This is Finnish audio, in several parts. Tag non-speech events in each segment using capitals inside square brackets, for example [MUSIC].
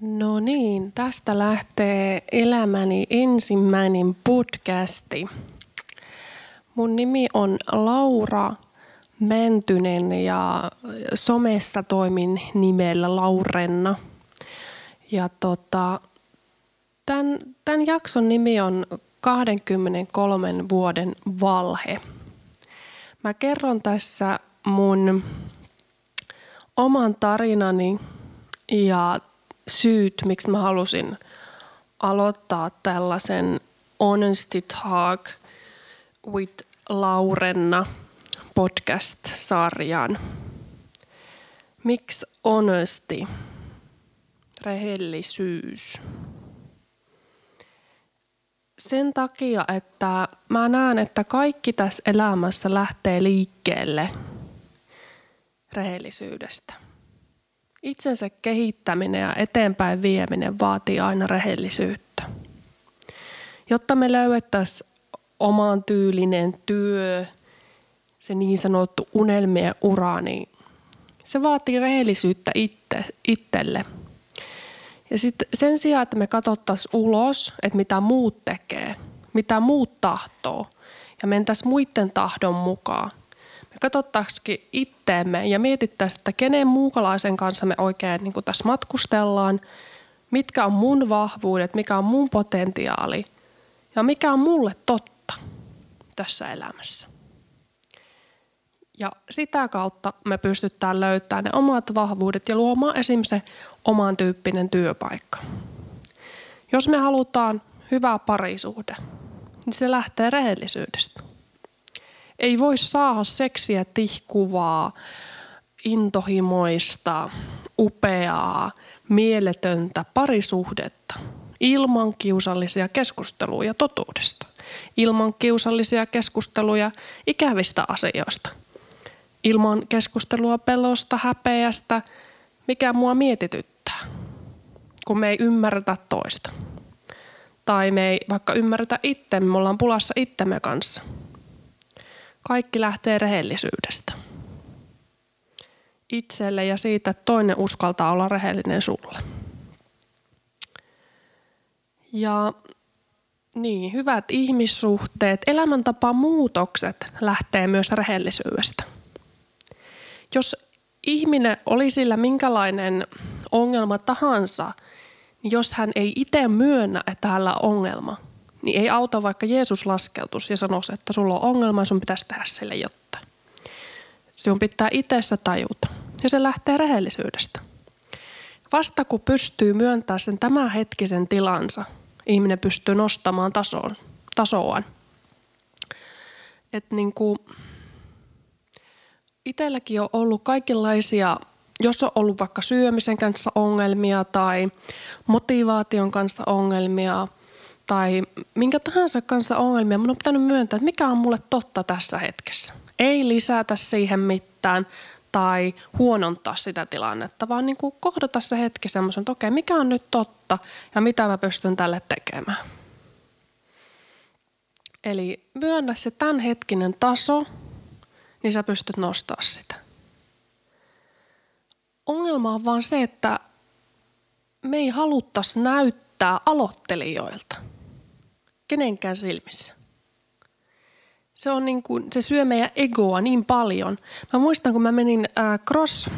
No niin, tästä lähtee elämäni ensimmäinen podcasti. Mun nimi on Laura Mäntynen ja somessa toimin nimellä Laurenna. Ja tota, tämän, tämän jakson nimi on 23 vuoden valhe. Mä kerron tässä mun oman tarinani ja syyt, miksi mä halusin aloittaa tällaisen Honesty Talk with Laurenna podcast-sarjan. Miksi honesty? Rehellisyys. Sen takia, että mä näen, että kaikki tässä elämässä lähtee liikkeelle rehellisyydestä Itsensä kehittäminen ja eteenpäin vieminen vaatii aina rehellisyyttä. Jotta me löydettäisiin oman tyylinen työ, se niin sanottu unelmien ura, niin se vaatii rehellisyyttä itse, itselle. Ja sitten sen sijaan, että me katsottaisiin ulos, että mitä muut tekee, mitä muut tahtoo, ja mentäisiin muiden tahdon mukaan – katsottaisikin itteemme ja mietittäisiin, että kenen muukalaisen kanssa me oikein niin tässä matkustellaan, mitkä on mun vahvuudet, mikä on mun potentiaali ja mikä on mulle totta tässä elämässä. Ja sitä kautta me pystytään löytämään ne omat vahvuudet ja luomaan esim. se oman tyyppinen työpaikka. Jos me halutaan hyvä parisuhde, niin se lähtee rehellisyydestä. Ei voi saada seksiä tihkuvaa, intohimoista, upeaa, mieletöntä parisuhdetta ilman kiusallisia keskusteluja totuudesta, ilman kiusallisia keskusteluja ikävistä asioista, ilman keskustelua pelosta, häpeästä, mikä mua mietityttää, kun me ei ymmärretä toista. Tai me ei vaikka ymmärretä itse, me ollaan pulassa itsemme kanssa – kaikki lähtee rehellisyydestä. Itselle ja siitä, että toinen uskaltaa olla rehellinen sulle. Ja niin, hyvät ihmissuhteet, elämäntapa muutokset lähtee myös rehellisyydestä. Jos ihminen oli sillä minkälainen ongelma tahansa, niin jos hän ei itse myönnä, että hänellä on ongelma, niin ei auta vaikka Jeesus laskeutus ja sanoisi, että sulla on ongelma ja sun pitäisi tehdä sille jotta. Sinun pitää itsestä tajuta ja se lähtee rehellisyydestä. Vasta kun pystyy myöntämään sen tämänhetkisen tilansa, ihminen pystyy nostamaan tasoon, tasoaan. Että niin kuin, itselläkin on ollut kaikenlaisia, jos on ollut vaikka syömisen kanssa ongelmia tai motivaation kanssa ongelmia – tai minkä tahansa kanssa ongelmia, mun on pitänyt myöntää, että mikä on mulle totta tässä hetkessä. Ei lisätä siihen mitään tai huonontaa sitä tilannetta, vaan niin kuin kohdata se hetki semmoisen, että okei, mikä on nyt totta ja mitä mä pystyn tälle tekemään. Eli myönnä se tämänhetkinen taso, niin sä pystyt nostaa sitä. Ongelma on vaan se, että me ei haluttaisi näyttää aloittelijoilta – kenenkään silmissä. Se, on niin kuin, se syö meidän egoa niin paljon. Mä muistan, kun mä menin äh, cross,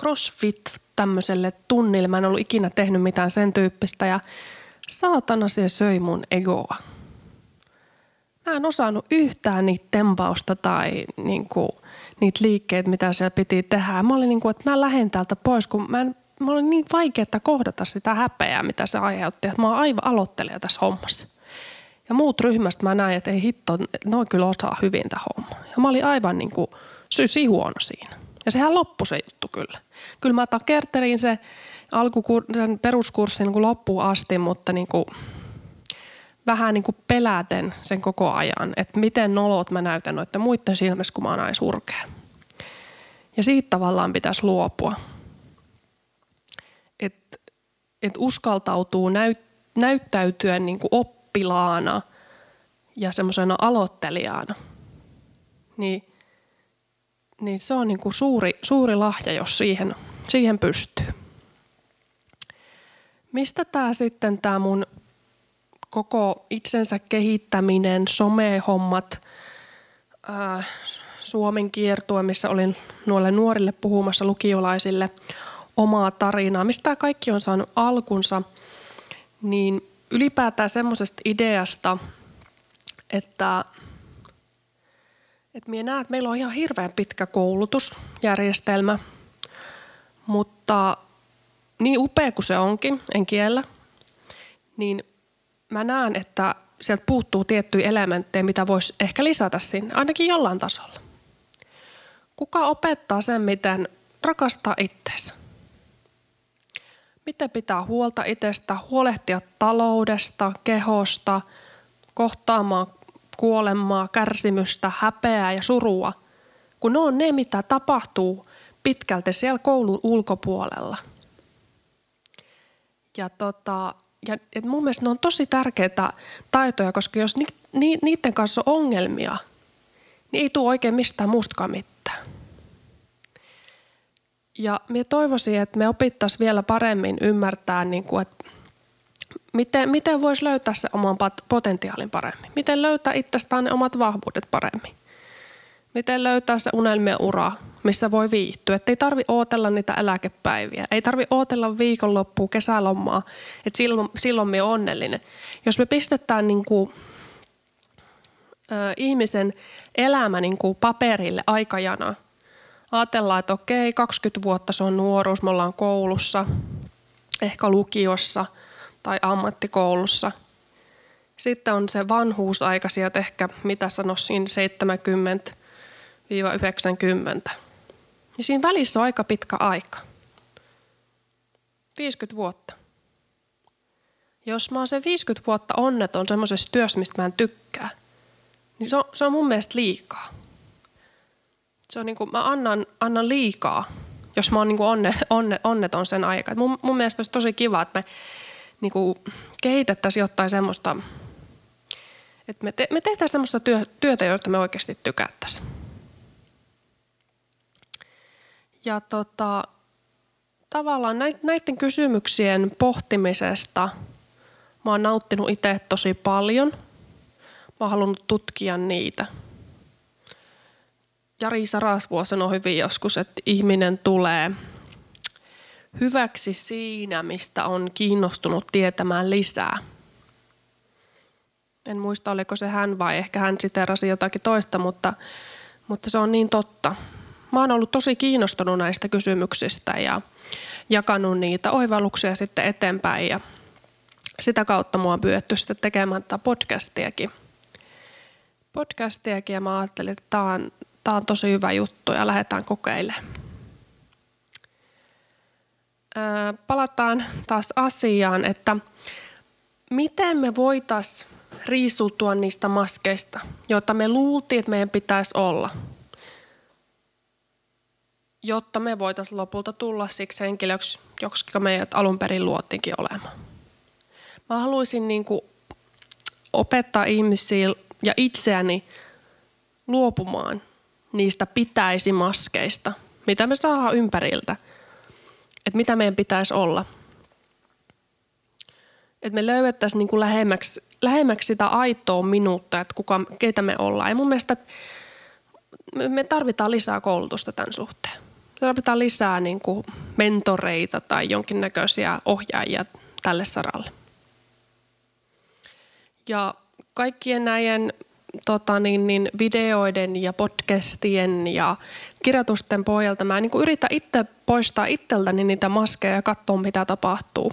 crossfit tämmöiselle tunnille. Mä en ollut ikinä tehnyt mitään sen tyyppistä ja saatana se söi mun egoa. Mä en osannut yhtään niitä tempausta tai niin kuin, niitä liikkeitä, mitä siellä piti tehdä. Mä olin niin kuin, että mä lähden täältä pois, kun mä, en, mä olin niin vaikeaa kohdata sitä häpeää, mitä se aiheutti. Mä oon aivan aloittelija tässä hommassa. Ja muut ryhmästä mä näin, että ei hitto, ne kyllä osaa hyvin tämä homma. Ja mä olin aivan niin kuin sysi huono siinä. Ja sehän loppui se juttu kyllä. Kyllä mä takerterin se alkukur, sen peruskurssin niin loppuun asti, mutta niin kuin vähän niin kuin peläten sen koko ajan, että miten nolot mä näytän noiden muiden silmissä, kun mä oon surkea. Ja siitä tavallaan pitäisi luopua. Että et uskaltautuu näyt, näyttäytyä niin kuin oppilaana ja semmoisena aloittelijana, niin, niin se on niin kuin suuri, suuri lahja, jos siihen, siihen pystyy. Mistä tämä sitten tämä mun koko itsensä kehittäminen, somehommat, ää, Suomen kiertue, missä olin nuorille nuorille puhumassa lukiolaisille omaa tarinaa, mistä tämä kaikki on saanut alkunsa, niin ylipäätään semmoisesta ideasta, että, että minä näen, että meillä on ihan hirveän pitkä koulutusjärjestelmä, mutta niin upea kuin se onkin, en kiellä, niin mä näen, että sieltä puuttuu tiettyjä elementtejä, mitä voisi ehkä lisätä sinne, ainakin jollain tasolla. Kuka opettaa sen, miten rakastaa itseensä? Miten pitää huolta itsestä, huolehtia taloudesta, kehosta, kohtaamaan kuolemaa, kärsimystä, häpeää ja surua, kun ne on ne, mitä tapahtuu pitkälti siellä koulun ulkopuolella. Ja, tota, ja et mun mielestä ne on tosi tärkeitä taitoja, koska jos ni, ni, niiden kanssa on ongelmia, niin ei tule oikein mistään muustakaan mitään. Ja minä toivoisin, että me opittaisiin vielä paremmin ymmärtää, niin kuin, että miten, miten voisi löytää se oman potentiaalin paremmin. Miten löytää itsestään ne omat vahvuudet paremmin. Miten löytää se unelmien ura, missä voi viihtyä. Että ei tarvi ootella niitä eläkepäiviä. Ei tarvi ootella viikonloppua, kesälomaa. Että silloin, silloin me on onnellinen. Jos me pistetään niin kuin, ö, ihmisen elämä niin kuin paperille aikajana – ajatellaan, että okei, 20 vuotta se on nuoruus, me ollaan koulussa, ehkä lukiossa tai ammattikoulussa. Sitten on se vanhuusaika sieltä ehkä, mitä sanoisin, 70-90. Ja siinä välissä on aika pitkä aika. 50 vuotta. Jos mä oon se 50 vuotta onneton semmoisessa työssä, mistä mä en tykkää, niin se on, se on mun mielestä liikaa se on niin kuin, mä annan, annan liikaa, jos mä oon niin kuin onne, onne, onneton sen aikaa. mun, mun mielestä olisi tosi kiva, että me niin kuin kehitettäisiin jotain semmoista, että me, te, me tehtäisiin semmoista työ, työtä, josta me oikeasti tykättäisiin. Ja tota, tavallaan näiden kysymyksien pohtimisesta mä oon nauttinut itse tosi paljon. Mä oon halunnut tutkia niitä – Jari Sarasvuo sanoi hyvin joskus, että ihminen tulee hyväksi siinä, mistä on kiinnostunut tietämään lisää. En muista, oliko se hän vai ehkä hän siterasi jotakin toista, mutta, mutta se on niin totta. Mä oon ollut tosi kiinnostunut näistä kysymyksistä ja jakanut niitä oivalluksia sitten eteenpäin ja sitä kautta mua on pyydetty sitten tekemään tätä podcastiakin. Podcastiakin ja mä ajattelin, että tämä on, tämä on tosi hyvä juttu ja lähdetään kokeilemaan. Palataan taas asiaan, että miten me voitaisiin riisutua niistä maskeista, joita me luultiin, että meidän pitäisi olla, jotta me voitaisiin lopulta tulla siksi henkilöksi, joksi meidät alun perin luottiinkin olemaan. Mä haluaisin niin kuin opettaa ihmisiä ja itseäni luopumaan niistä pitäisi maskeista, mitä me saadaan ympäriltä, että mitä meidän pitäisi olla. Että me löydettäisiin niin kuin lähemmäksi, lähemmäksi sitä aitoa minuutta, että kuka, keitä me ollaan. Ja mun mielestä me tarvitaan lisää koulutusta tämän suhteen. Me tarvitaan lisää niin kuin mentoreita tai jonkinnäköisiä ohjaajia tälle saralle. Ja kaikkien näiden tota, niin, niin, videoiden ja podcastien ja kirjoitusten pohjalta mä niin yritän itse poistaa itseltäni niitä maskeja ja katsoa, mitä tapahtuu.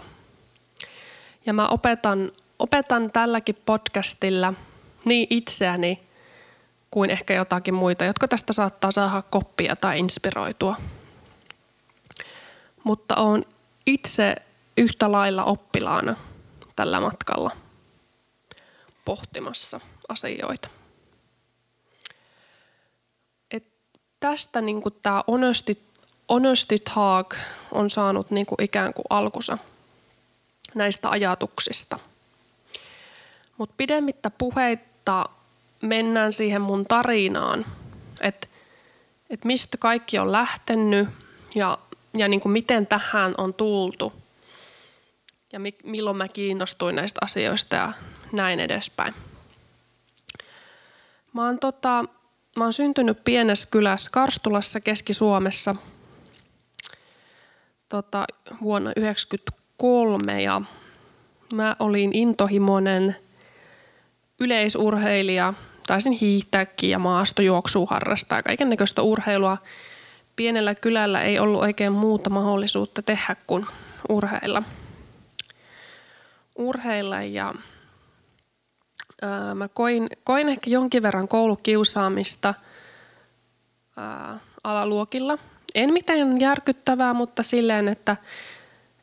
Ja mä opetan, opetan tälläkin podcastilla niin itseäni kuin ehkä jotakin muita, jotka tästä saattaa saada koppia tai inspiroitua. Mutta on itse yhtä lailla oppilaana tällä matkalla pohtimassa asioita. Et tästä niin tämä honesty, honesty talk on saanut niin kuin ikään kuin alkusa näistä ajatuksista. Mutta pidemmittä puheitta mennään siihen mun tarinaan, että et mistä kaikki on lähtenyt ja, ja niin kuin miten tähän on tultu. ja mi- milloin mä kiinnostuin näistä asioista ja näin edespäin. Mä oon, tota, mä oon syntynyt pienessä kylässä Karstulassa Keski-Suomessa tota, vuonna 1993 ja mä olin intohimoinen yleisurheilija. Taisin hiihtääkin ja maastojuoksua harrastaa kaiken näköistä urheilua. Pienellä kylällä ei ollut oikein muuta mahdollisuutta tehdä kuin urheilla. Urheilla ja ää, mä koin, koin ehkä jonkin verran koulukiusaamista ää, alaluokilla. En mitään järkyttävää, mutta silleen, että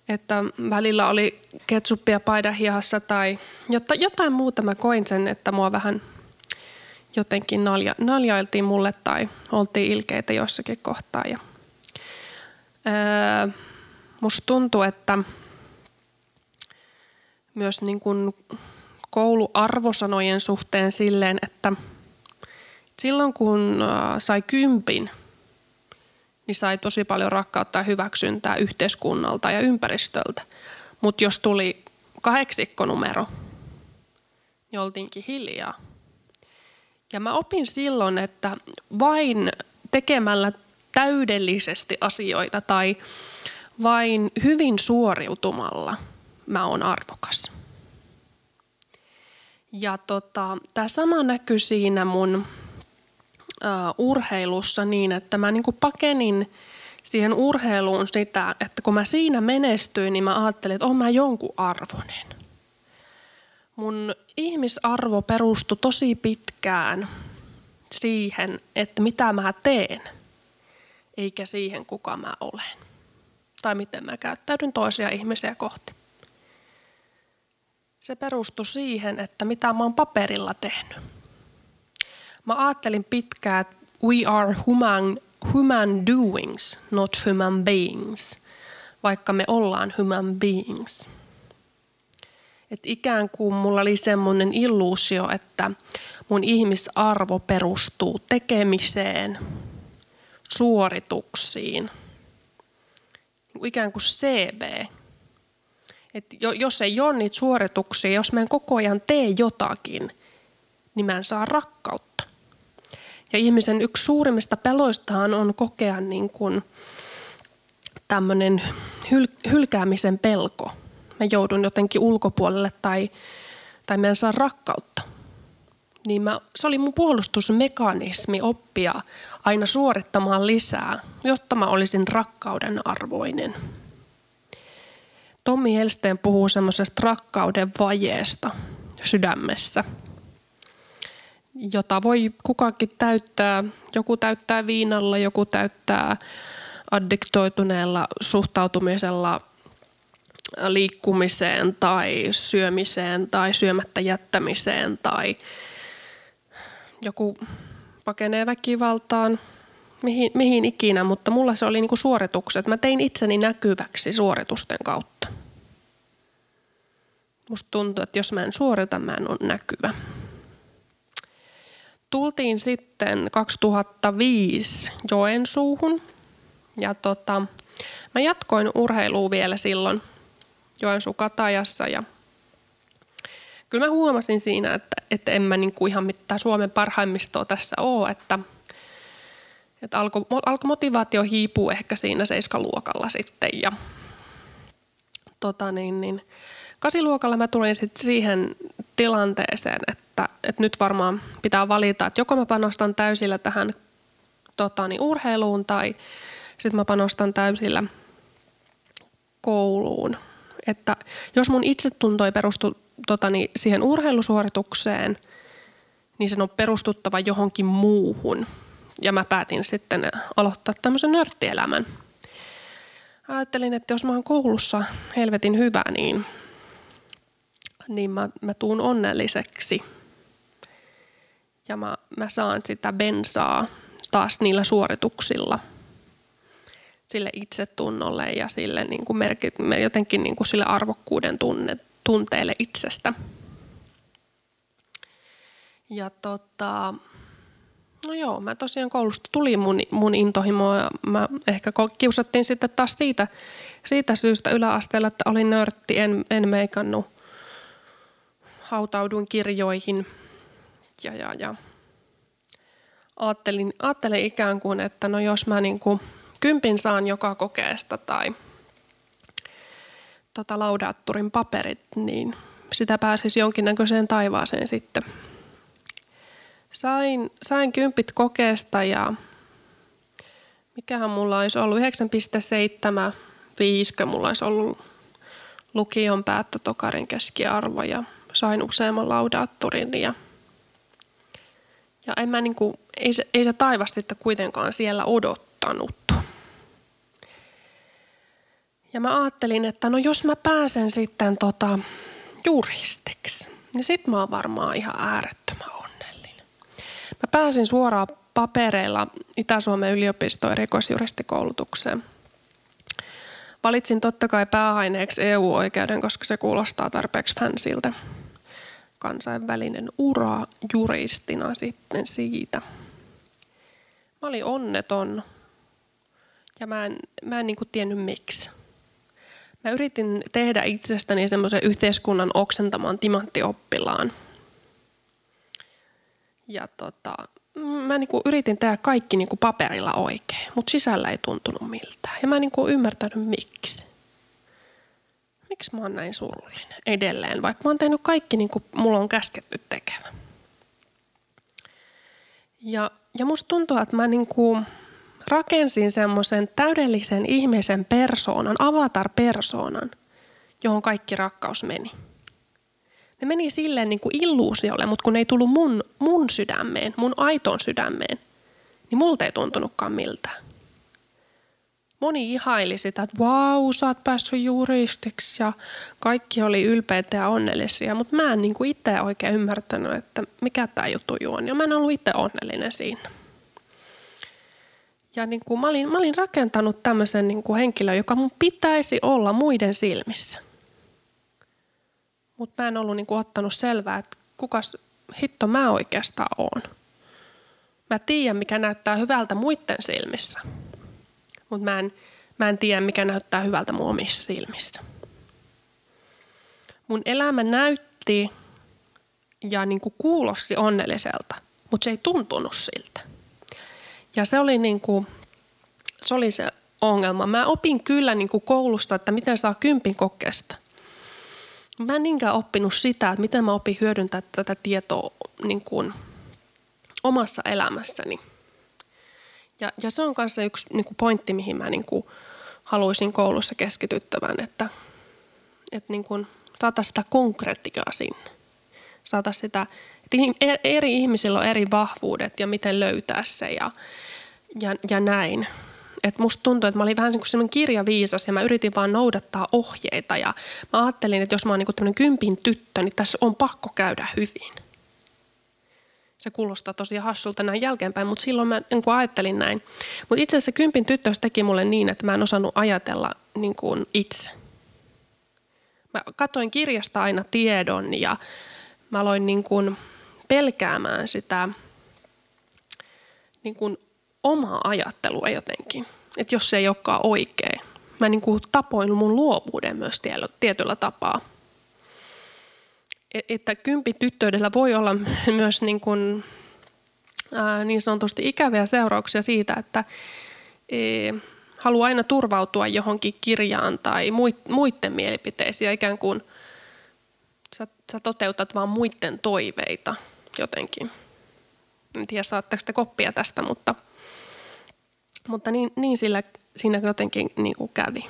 että välillä oli ketsuppia paidan hihassa tai jotta, jotain muuta mä koin sen, että mua vähän jotenkin nalja, naljailtiin mulle tai oltiin ilkeitä jossakin kohtaa. Ja, öö, musta tuntuu, että myös niin kuin kouluarvosanojen suhteen silleen, että silloin kun sai kympin – niin sai tosi paljon rakkautta ja hyväksyntää yhteiskunnalta ja ympäristöltä. Mutta jos tuli kahdeksikkonumero, niin oltiinkin hiljaa. Ja mä opin silloin, että vain tekemällä täydellisesti asioita tai vain hyvin suoriutumalla mä oon arvokas. Ja tota, tämä sama näkyy siinä mun uh, urheilussa niin, että mä niin pakenin siihen urheiluun sitä, että kun mä siinä menestyin, niin mä ajattelin, että on mä jonkun arvoinen. Mun ihmisarvo perustui tosi pitkään siihen, että mitä mä teen, eikä siihen, kuka mä olen. Tai miten mä käyttäydyn toisia ihmisiä kohti. Se perustui siihen, että mitä mä oon paperilla tehnyt Mä ajattelin pitkään, että we are human, human doings, not human beings, vaikka me ollaan human beings. Et ikään kuin mulla oli semmoinen illuusio, että mun ihmisarvo perustuu tekemiseen, suorituksiin, ikään kuin CV. Et jos ei ole niitä suorituksia, jos mä en koko ajan tee jotakin, niin mä en saa rakkautta. Ja ihmisen yksi suurimmista peloistahan on kokea niin kuin tämmöinen hyl- hylkäämisen pelko. Mä joudun jotenkin ulkopuolelle tai, tai mä en saa rakkautta. Niin mä, se oli mun puolustusmekanismi oppia aina suorittamaan lisää, jotta mä olisin rakkauden arvoinen. Tommi Helsteen puhuu semmoisesta rakkauden vajeesta sydämessä – jota voi kukakin täyttää. Joku täyttää viinalla, joku täyttää addiktoituneella suhtautumisella liikkumiseen tai syömiseen tai syömättä jättämiseen tai joku pakenee väkivaltaan, mihin, mihin ikinä, mutta mulla se oli niinku suoritukset. Mä tein itseni näkyväksi suoritusten kautta. Musta tuntuu, että jos mä en suorita, mä en ole näkyvä tultiin sitten 2005 Joensuuhun ja tota, mä jatkoin urheilua vielä silloin Joensuun Katajassa ja kyllä mä huomasin siinä, että, että en mä niin kuin ihan mitään Suomen parhaimmistoa tässä ole, että, että alkoi alko motivaatio hiipuu ehkä siinä seiskaluokalla sitten ja tota niin, niin, kasiluokalla mä tulin sitten siihen tilanteeseen, että, että nyt varmaan pitää valita, että joko mä panostan täysillä tähän tota, niin urheiluun tai sitten mä panostan täysillä kouluun. Että jos mun itsetunto ei perustu tota, niin siihen urheilusuoritukseen, niin sen on perustuttava johonkin muuhun. Ja mä päätin sitten aloittaa tämmöisen nörttielämän. Ajattelin, että jos mä oon koulussa helvetin hyvä, niin niin mä, mä tuun onnelliseksi. Ja mä, mä saan sitä bensaa taas niillä suorituksilla sille itsetunnolle ja sille niin kuin merkit, jotenkin niin kuin sille arvokkuuden tunne, tunteelle itsestä. Ja tota, No joo, mä tosiaan koulusta tuli mun, mun intohimo ja mä ehkä kiusattiin sitten taas siitä, siitä syystä yläasteella, että olin nörtti, en, en meikannut, hautauduin kirjoihin ja, ja, ja ajattelin, ajattelin ikään kuin, että no jos mä niin kuin kympin saan joka kokeesta tai tota laudaatturin paperit, niin sitä pääsisi jonkinnäköiseen taivaaseen sitten. Sain, sain kympit kokeesta ja mikähän mulla olisi ollut 9,75, mulla olisi ollut lukion päättötokarin keskiarvo ja sain useamman laudaattorin ja, ja en mä niinku, ei, se, ei se taivastetta kuitenkaan siellä odottanut. Ja mä ajattelin, että no jos mä pääsen sitten tota juristiksi, niin sit mä oon varmaan ihan onnellinen. Mä pääsin suoraan papereilla Itä-Suomen yliopistoon rikosjuristikoulutukseen. Valitsin totta kai pääaineeksi EU-oikeuden, koska se kuulostaa tarpeeksi fänsiltä. Kansainvälinen ura juristina sitten siitä. Mä olin onneton ja mä en, mä en niin tiennyt miksi. Mä yritin tehdä itsestäni semmoisen yhteiskunnan oksentamaan timanttioppilaan. Ja tota, mä niinku yritin tehdä kaikki niinku paperilla oikein, mutta sisällä ei tuntunut miltään. Ja mä en niinku ymmärtänyt miksi. Miksi mä oon näin surullinen edelleen, vaikka mä oon tehnyt kaikki niin kuin mulla on käsketty tekemään. Ja, ja musta tuntuu, että mä niinku, rakensin semmoisen täydellisen ihmisen persoonan, avatar-persoonan, johon kaikki rakkaus meni. Ne meni silleen niin kuin illuusiolle, mutta kun ne ei tullut mun, mun sydämeen, mun aitoon sydämeen, niin multa ei tuntunutkaan miltään. Moni ihaili sitä, että vau, sä oot päässyt juristiksi ja kaikki oli ylpeitä ja onnellisia, mutta mä en niin kuin itse oikein ymmärtänyt, että mikä tämä juttu on ja mä en ollut itse onnellinen siinä. Ja niin kuin mä, olin, mä olin rakentanut tämmöisen niin kuin henkilön, joka mun pitäisi olla muiden silmissä. Mutta mä en ollut niin ottanut selvää, että kukas hitto mä oikeastaan oon. Mä tiedän, mikä näyttää hyvältä muiden silmissä. Mutta mä en, mä en tiedä, mikä näyttää hyvältä mun omissa silmissä. Mun elämä näytti ja niin kuin kuulosti onnelliselta, mutta se ei tuntunut siltä. Ja se oli, niin kuin, se, oli se ongelma. Mä opin kyllä niin kuin koulusta, että miten saa kympin kokeesta. Mä en niinkään oppinut sitä, että miten mä opin hyödyntää tätä tietoa niin kuin omassa elämässäni. Ja, ja se on kanssa yksi niin kuin pointti, mihin mä niin kuin haluaisin koulussa keskityttävän, että, että niin kuin saata sitä konkretiaa sinne. Saata sitä että eri ihmisillä on eri vahvuudet ja miten löytää se ja, ja, ja näin. Et musta tuntuu, että mä olin vähän niin kirjaviisas ja mä yritin vaan noudattaa ohjeita ja mä ajattelin, että jos mä oon niin tämmöinen kympin tyttö, niin tässä on pakko käydä hyvin. Se kuulostaa tosi hassulta näin jälkeenpäin, mutta silloin mä niin kuin ajattelin näin. Mutta itse asiassa kympin tyttö teki mulle niin, että mä en osannut ajatella niin kuin itse. Mä katsoin kirjasta aina tiedon ja mä aloin niin kuin pelkäämään sitä niin kuin omaa ajattelua jotenkin. Että jos se ei olekaan oikein. Mä niin kuin tapoin mun luovuuden myös tietyllä tapaa. E-, että kympityttöydellä voi olla [LAUGHS] myös niin, kuin, ää, niin sanotusti ikäviä seurauksia siitä, että e, haluaa aina turvautua johonkin kirjaan tai muiden mielipiteisiin ikään kuin sä, sä toteutat vaan muiden toiveita – jotenkin. En tiedä, saatteko te koppia tästä, mutta, mutta niin, niin sillä, siinä jotenkin niin kuin kävi.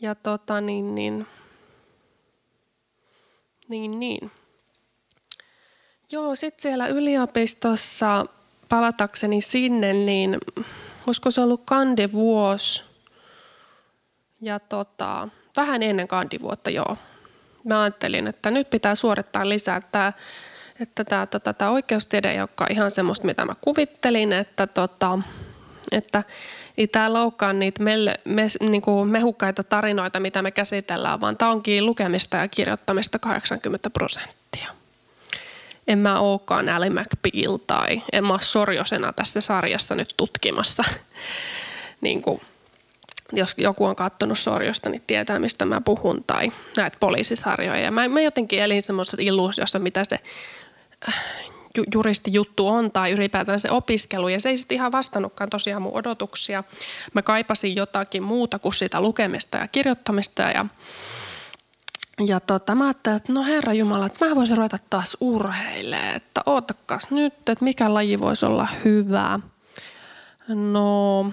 Ja tota niin, niin, niin, niin. Joo, sitten siellä yliopistossa palatakseni sinne, niin olisiko se ollut kandivuosi ja tota, vähän ennen kandivuotta joo mä ajattelin, että nyt pitää suorittaa lisää tämä, että tämä, tota, tämä oikeustiede ei olekaan ihan semmoista, mitä mä kuvittelin, että, tota, että ei tämä loukkaa niitä me, niin kuin mehukkaita tarinoita, mitä me käsitellään, vaan tämä onkin lukemista ja kirjoittamista 80 prosenttia. en mä ookaan Ally McBeal tai en mä sorjosena tässä sarjassa nyt tutkimassa. [LAUGHS] niin kuin, jos joku on katsonut Sorjosta, niin tietää, mistä mä puhun, tai näitä poliisisarjoja. Ja mä, mä jotenkin elin semmoisessa illuusiossa, mitä se juristijuttu on tai ylipäätään se opiskelu. Ja se ei sitten ihan vastannutkaan tosiaan mun odotuksia. Mä kaipasin jotakin muuta kuin sitä lukemista ja kirjoittamista ja ja tota, mä ajattelin, että no herra Jumala, että mä voisin ruveta taas urheilemaan, että ootakas nyt, että mikä laji voisi olla hyvä. No,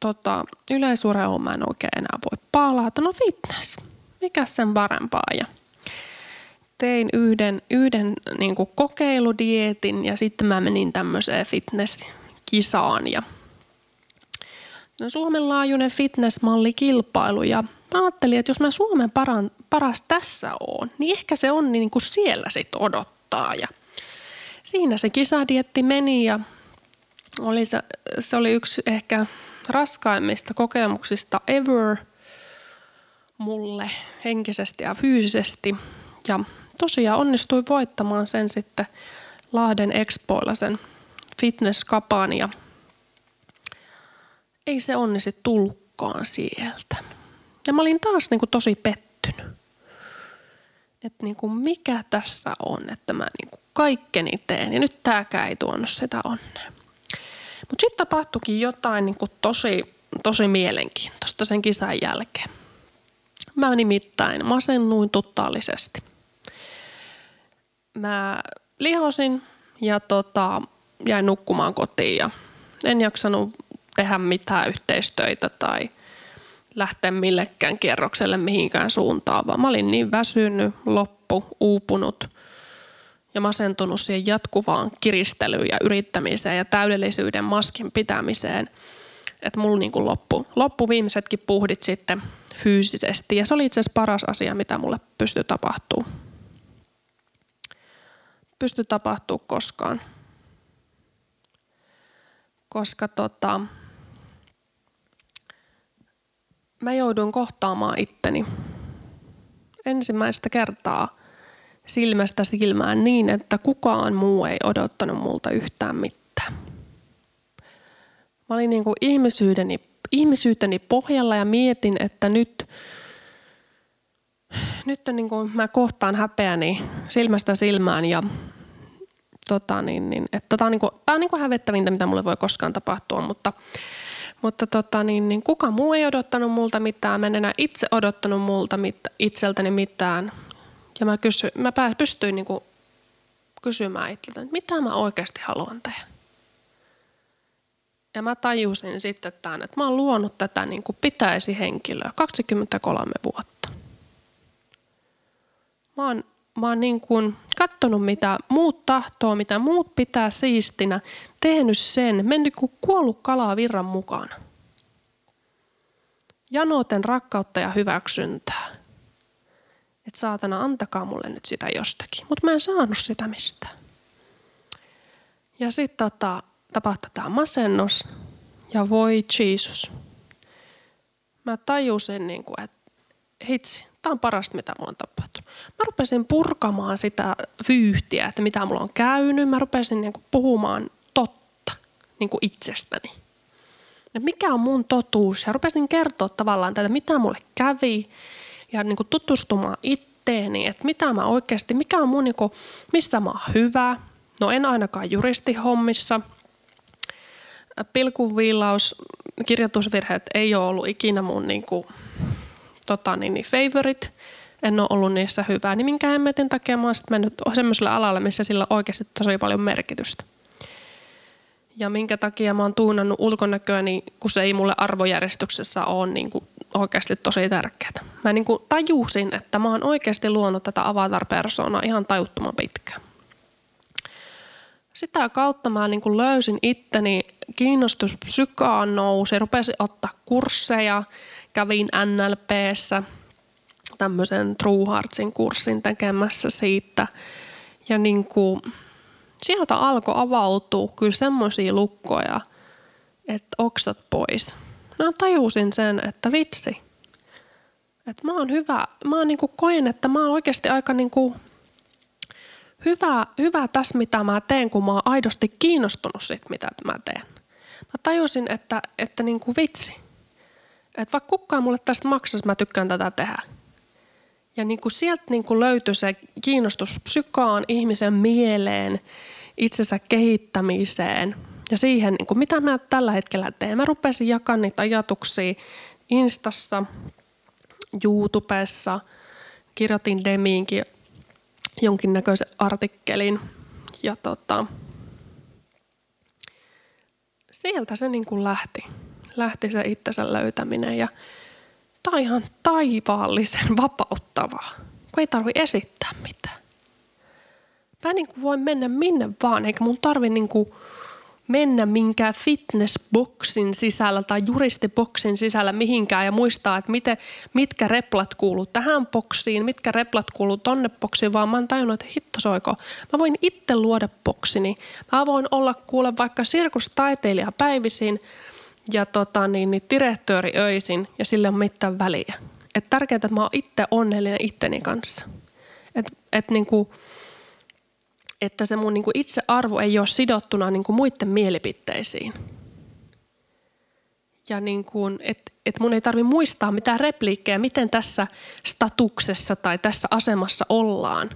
tota, yleisurheilu mä en oikein enää voi palata. No fitness, mikä sen parempaa. Ja tein yhden, yhden niin kokeiludietin ja sitten mä menin tämmöiseen fitnesskisaan ja no, Suomen laajuinen fitnessmallikilpailu ja mä ajattelin, että jos mä Suomen paran, paras tässä on, niin ehkä se on niin kuin siellä sitten odottaa ja siinä se kisadietti meni ja oli se, se oli yksi ehkä raskaimmista kokemuksista ever mulle henkisesti ja fyysisesti. Ja tosiaan onnistuin voittamaan sen sitten Lahden Expoilla sen fitnesskapan ja ei se onni sitten tullutkaan sieltä. Ja mä olin taas niin kuin tosi pettynyt. Että niin kuin mikä tässä on, että mä niin kuin kaikkeni teen ja nyt tääkään ei tuonut sitä onnea. Mutta sitten tapahtuikin jotain niin kuin tosi, tosi mielenkiintoista sen kisan jälkeen. Mä nimittäin masennuin totaalisesti. Mä lihosin ja tota, jäin nukkumaan kotiin ja en jaksanut tehdä mitään yhteistöitä tai lähteä millekään kierrokselle mihinkään suuntaan, vaan mä olin niin väsynyt, loppu, uupunut ja masentunut siihen jatkuvaan kiristelyyn ja yrittämiseen ja täydellisyyden maskin pitämiseen, että mulla niin kuin loppu, loppu viimeisetkin puhdit sitten fyysisesti ja se oli itse asiassa paras asia, mitä mulle pystyi tapahtuu. Pysty tapahtuu koskaan. Koska tota, mä joudun kohtaamaan itteni ensimmäistä kertaa silmästä silmään niin, että kukaan muu ei odottanut multa yhtään mitään. Mä olin niin kuin ihmisyyteni, ihmisyyteni pohjalla ja mietin, että nyt, nyt on niin kuin mä kohtaan häpeäni silmästä silmään ja tota niin, niin, että tämä on, niin kuin, tää on niin kuin hävettävintä, mitä mulle voi koskaan tapahtua, mutta mutta tota, niin, niin kuka muu ei odottanut multa mitään, mä en enää itse odottanut multa mit, itseltäni mitään. Ja mä, kysy, mä pystyin niin kuin kysymään itseltäni, että mitä mä oikeasti haluan tehdä. Ja mä tajusin sitten tämän, että mä oon luonut tätä niin kuin pitäisi henkilöä 23 vuotta. Mä oon, mä oon niin kuin katsonut, mitä muut tahtoo, mitä muut pitää siistinä, tehnyt sen, mennyt kuin kuollut kalaa virran mukana. Janoten rakkautta ja hyväksyntää. Että saatana, antakaa mulle nyt sitä jostakin. Mutta mä en saanut sitä mistään. Ja sitten tota, tapahtui tämä masennus. Ja voi Jeesus. Mä tajusin, niin kuin, että hitsi, tämä on parasta, mitä mulla on tapahtunut. Mä rupesin purkamaan sitä vyyhtiä, että mitä mulla on käynyt. Mä rupesin niin kuin puhumaan totta niin kuin itsestäni. Ja mikä on mun totuus? Ja rupesin kertoa tavallaan tätä, mitä mulle kävi. Ja niin kuin tutustumaan itteeni, että mitä mä oikeasti, mikä on mun, niin kuin, missä mä oon hyvä. No en ainakaan juristihommissa. Pilkunviilaus, kirjoitusvirheet ei ole ollut ikinä mun niin kuin, tota, niin, niin favorite. En ole ollut niissä hyvää, niin minkä hemmetin takia mä oon mennyt semmoiselle alalle, missä sillä oikeasti tosi paljon merkitystä. Ja minkä takia mä oon tuunannut ulkonäköä, niin kun se ei mulle arvojärjestyksessä ole niin kuin oikeasti tosi tärkeää. Mä niin kuin tajusin, että mä oon oikeasti luonut tätä avatar-persoonaa ihan tajuttoman pitkään. Sitä kautta mä niin kuin löysin itteni, kiinnostus psykaan nousi, rupesin ottaa kursseja, kävin NLPssä tämmöisen True Heartsin kurssin tekemässä siitä. Ja niin kuin, sieltä alkoi avautua kyllä semmoisia lukkoja, että oksat pois. Mä tajusin sen, että vitsi, että mä oon hyvä, mä oon niinku koen, että mä oon oikeasti aika niinku hyvä, hyvä tässä, mitä mä teen, kun mä oon aidosti kiinnostunut siitä, mitä mä teen. Mä tajusin, että, että niin kuin vitsi. Että vaikka kukaan mulle tästä maksaisi, mä tykkään tätä tehdä. Ja niin kuin sieltä niin kuin löytyi se kiinnostus psykaan, ihmisen mieleen, itsensä kehittämiseen ja siihen, niin kuin mitä mä tällä hetkellä teen. Mä rupesin jakamaan niitä ajatuksia Instassa, YouTubessa, kirjoitin Demiinkin jonkinnäköisen artikkelin ja tota, sieltä se niin kuin lähti. Lähti se itsensä löytäminen ja tämä on ihan taivaallisen vapauttavaa, kun ei tarvi esittää mitään. Mä niin kuin voin mennä minne vaan, eikä mun tarvi niin kuin mennä minkään fitnessboksin sisällä tai juristiboksin sisällä mihinkään ja muistaa, että miten, mitkä replat kuuluu tähän boksiin, mitkä replat kuuluu tonne boksiin, vaan mä oon tajunnut, että hitto soiko. Mä voin itse luoda boksini. Mä voin olla kuule vaikka sirkustaiteilija päivisin ja tota, niin, niin, direktööri öisin ja sille on mitään väliä. Et tärkeää, että mä oon itse onnellinen itteni kanssa. Et, et niin kuin, että se mun niin kuin itsearvo ei ole sidottuna niin kuin muiden mielipiteisiin. Ja niin kuin, että et mun ei tarvi muistaa mitään repliikkejä, miten tässä statuksessa tai tässä asemassa ollaan.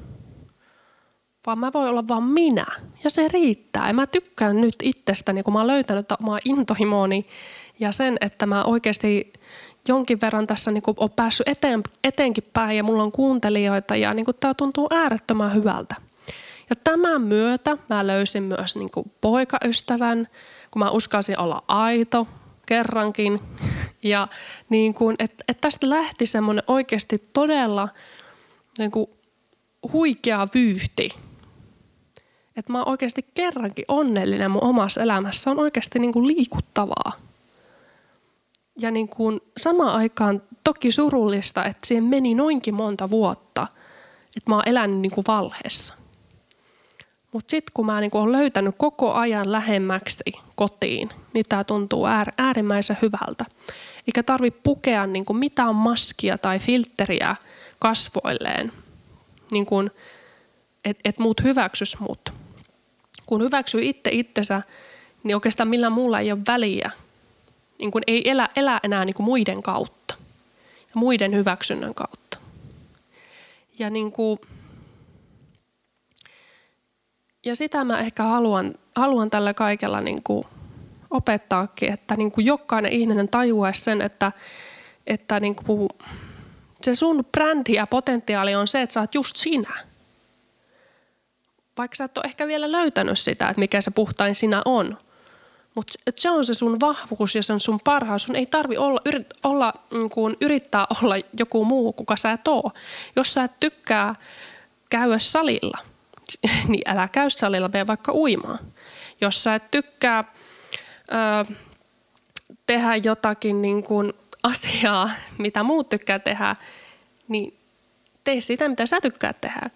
Vaan mä voin olla vaan minä. Ja se riittää. Ja mä tykkään nyt itsestäni, kun mä oon löytänyt omaa intohimooni ja sen, että mä oikeasti jonkin verran tässä niin kuin päässyt eteen, eteenkin päin ja mulla on kuuntelijoita ja niin kuin tämä tuntuu äärettömän hyvältä. Ja tämän myötä mä löysin myös niin kuin poikaystävän, kun mä uskalsin olla aito kerrankin. [LAUGHS] Ja niin kuin, että, että tästä lähti semmoinen oikeasti todella niin kuin huikea vyyhti. Että mä oon oikeasti kerrankin onnellinen mun omassa elämässä. on oikeasti niin kuin liikuttavaa. Ja niin kuin samaan aikaan toki surullista, että siihen meni noinkin monta vuotta, että mä oon elänyt niin kuin valheessa. Mutta sitten kun mä niinku olen löytänyt koko ajan lähemmäksi kotiin, niin tämä tuntuu äär, äärimmäisen hyvältä. Eikä tarvi pukea niinku mitään maskia tai filtteriä kasvoilleen, niin että et muut hyväksys mut. Kun hyväksyy itse itsensä, niin oikeastaan millään muulla ei ole väliä. Niin kun ei elä, elä enää niin muiden kautta ja muiden hyväksynnän kautta. Ja niin kuin, ja sitä mä ehkä haluan, haluan tällä kaikella niin kuin opettaakin, että niin kuin jokainen ihminen tajuaisi sen, että, että niin kuin se sun brändi ja potentiaali on se, että sä oot just sinä. Vaikka sä et ole ehkä vielä löytänyt sitä, että mikä se puhtain sinä on. Mutta se on se sun vahvuus ja se on sun parhaus. Sun ei tarvi olla, yrit, olla niin kuin yrittää olla joku muu, kuka sä et oo. Jos sä et tykkää käydä salilla [LAUGHS] – niin älä käy salilla, mene vaikka uimaan. Jos sä et tykkää ö, tehdä jotakin niin kuin asiaa, mitä muut tykkää tehdä, niin tee sitä, mitä sä tykkää tehdä.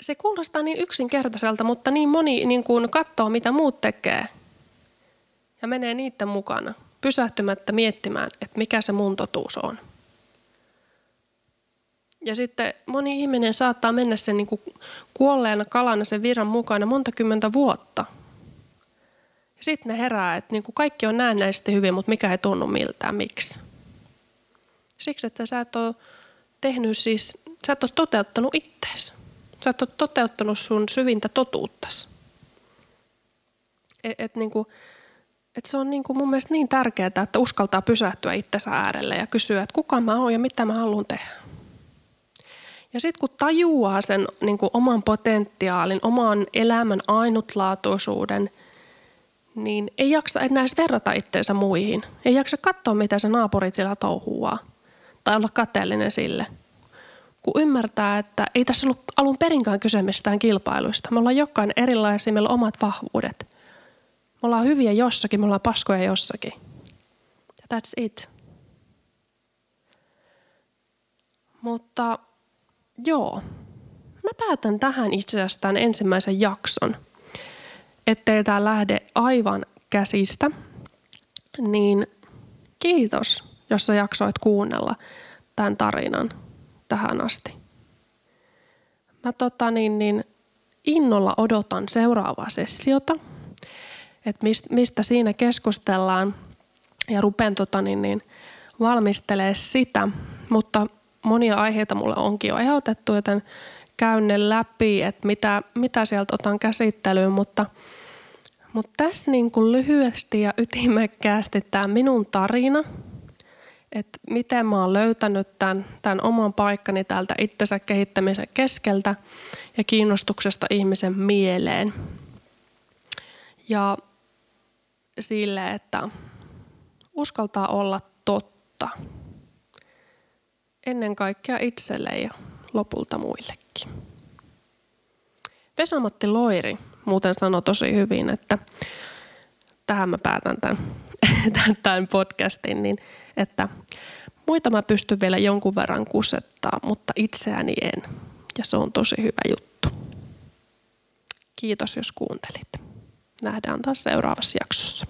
Se kuulostaa niin yksinkertaiselta, mutta niin moni niin kuin katsoo, mitä muut tekee ja menee niiden mukana, pysähtymättä miettimään, että mikä se mun totuus on. Ja sitten moni ihminen saattaa mennä sen niin kuin kuolleena kalana sen virran mukana monta kymmentä vuotta. Ja sitten ne herää, että niin kuin kaikki on näennäisesti hyvin, mutta mikä ei tunnu miltään. Miksi? Siksi, että sä et ole tehnyt siis, sä et ole toteuttanut ittees. Sä et ole toteuttanut sun syvintä totuuttas. Et, et niin kuin, et se on niin kuin mun mielestä niin tärkeää, että uskaltaa pysähtyä itsensä äärelle ja kysyä, että kuka mä oon ja mitä mä haluan tehdä. Ja sitten kun tajuaa sen niin kuin oman potentiaalin, oman elämän ainutlaatuisuuden, niin ei jaksa enää edes verrata itseensä muihin. Ei jaksa katsoa, mitä se naapuri siellä touhuaa. Tai olla kateellinen sille. Kun ymmärtää, että ei tässä ollut alun perinkään kyse mistään kilpailuista. Me ollaan jokainen erilaisia, meillä on omat vahvuudet. Me ollaan hyviä jossakin, me ollaan paskoja jossakin. That's it. Mutta Joo. Mä päätän tähän itse asiassa tämän ensimmäisen jakson. Ettei tämä lähde aivan käsistä. Niin kiitos, jos sä jaksoit kuunnella tämän tarinan tähän asti. Mä tota niin, niin innolla odotan seuraavaa sessiota, että mistä siinä keskustellaan. Ja rupean tota, niin, niin, valmistelee sitä, mutta monia aiheita mulle onkin jo ehdotettu, joten käyn ne läpi, että mitä, mitä sieltä otan käsittelyyn, mutta, mutta tässä niin kuin lyhyesti ja ytimekkäästi tämä minun tarina, että miten mä oon löytänyt tämän, tämän oman paikkani täältä itsensä kehittämisen keskeltä ja kiinnostuksesta ihmisen mieleen. Ja sille, että uskaltaa olla totta. Ennen kaikkea itselle ja lopulta muillekin. Vesamatti Loiri muuten sanoi tosi hyvin, että tähän mä päätän tämän, tämän podcastin, niin että muita mä pystyn vielä jonkun verran kusettaa, mutta itseäni en. Ja se on tosi hyvä juttu. Kiitos jos kuuntelit. Nähdään taas seuraavassa jaksossa.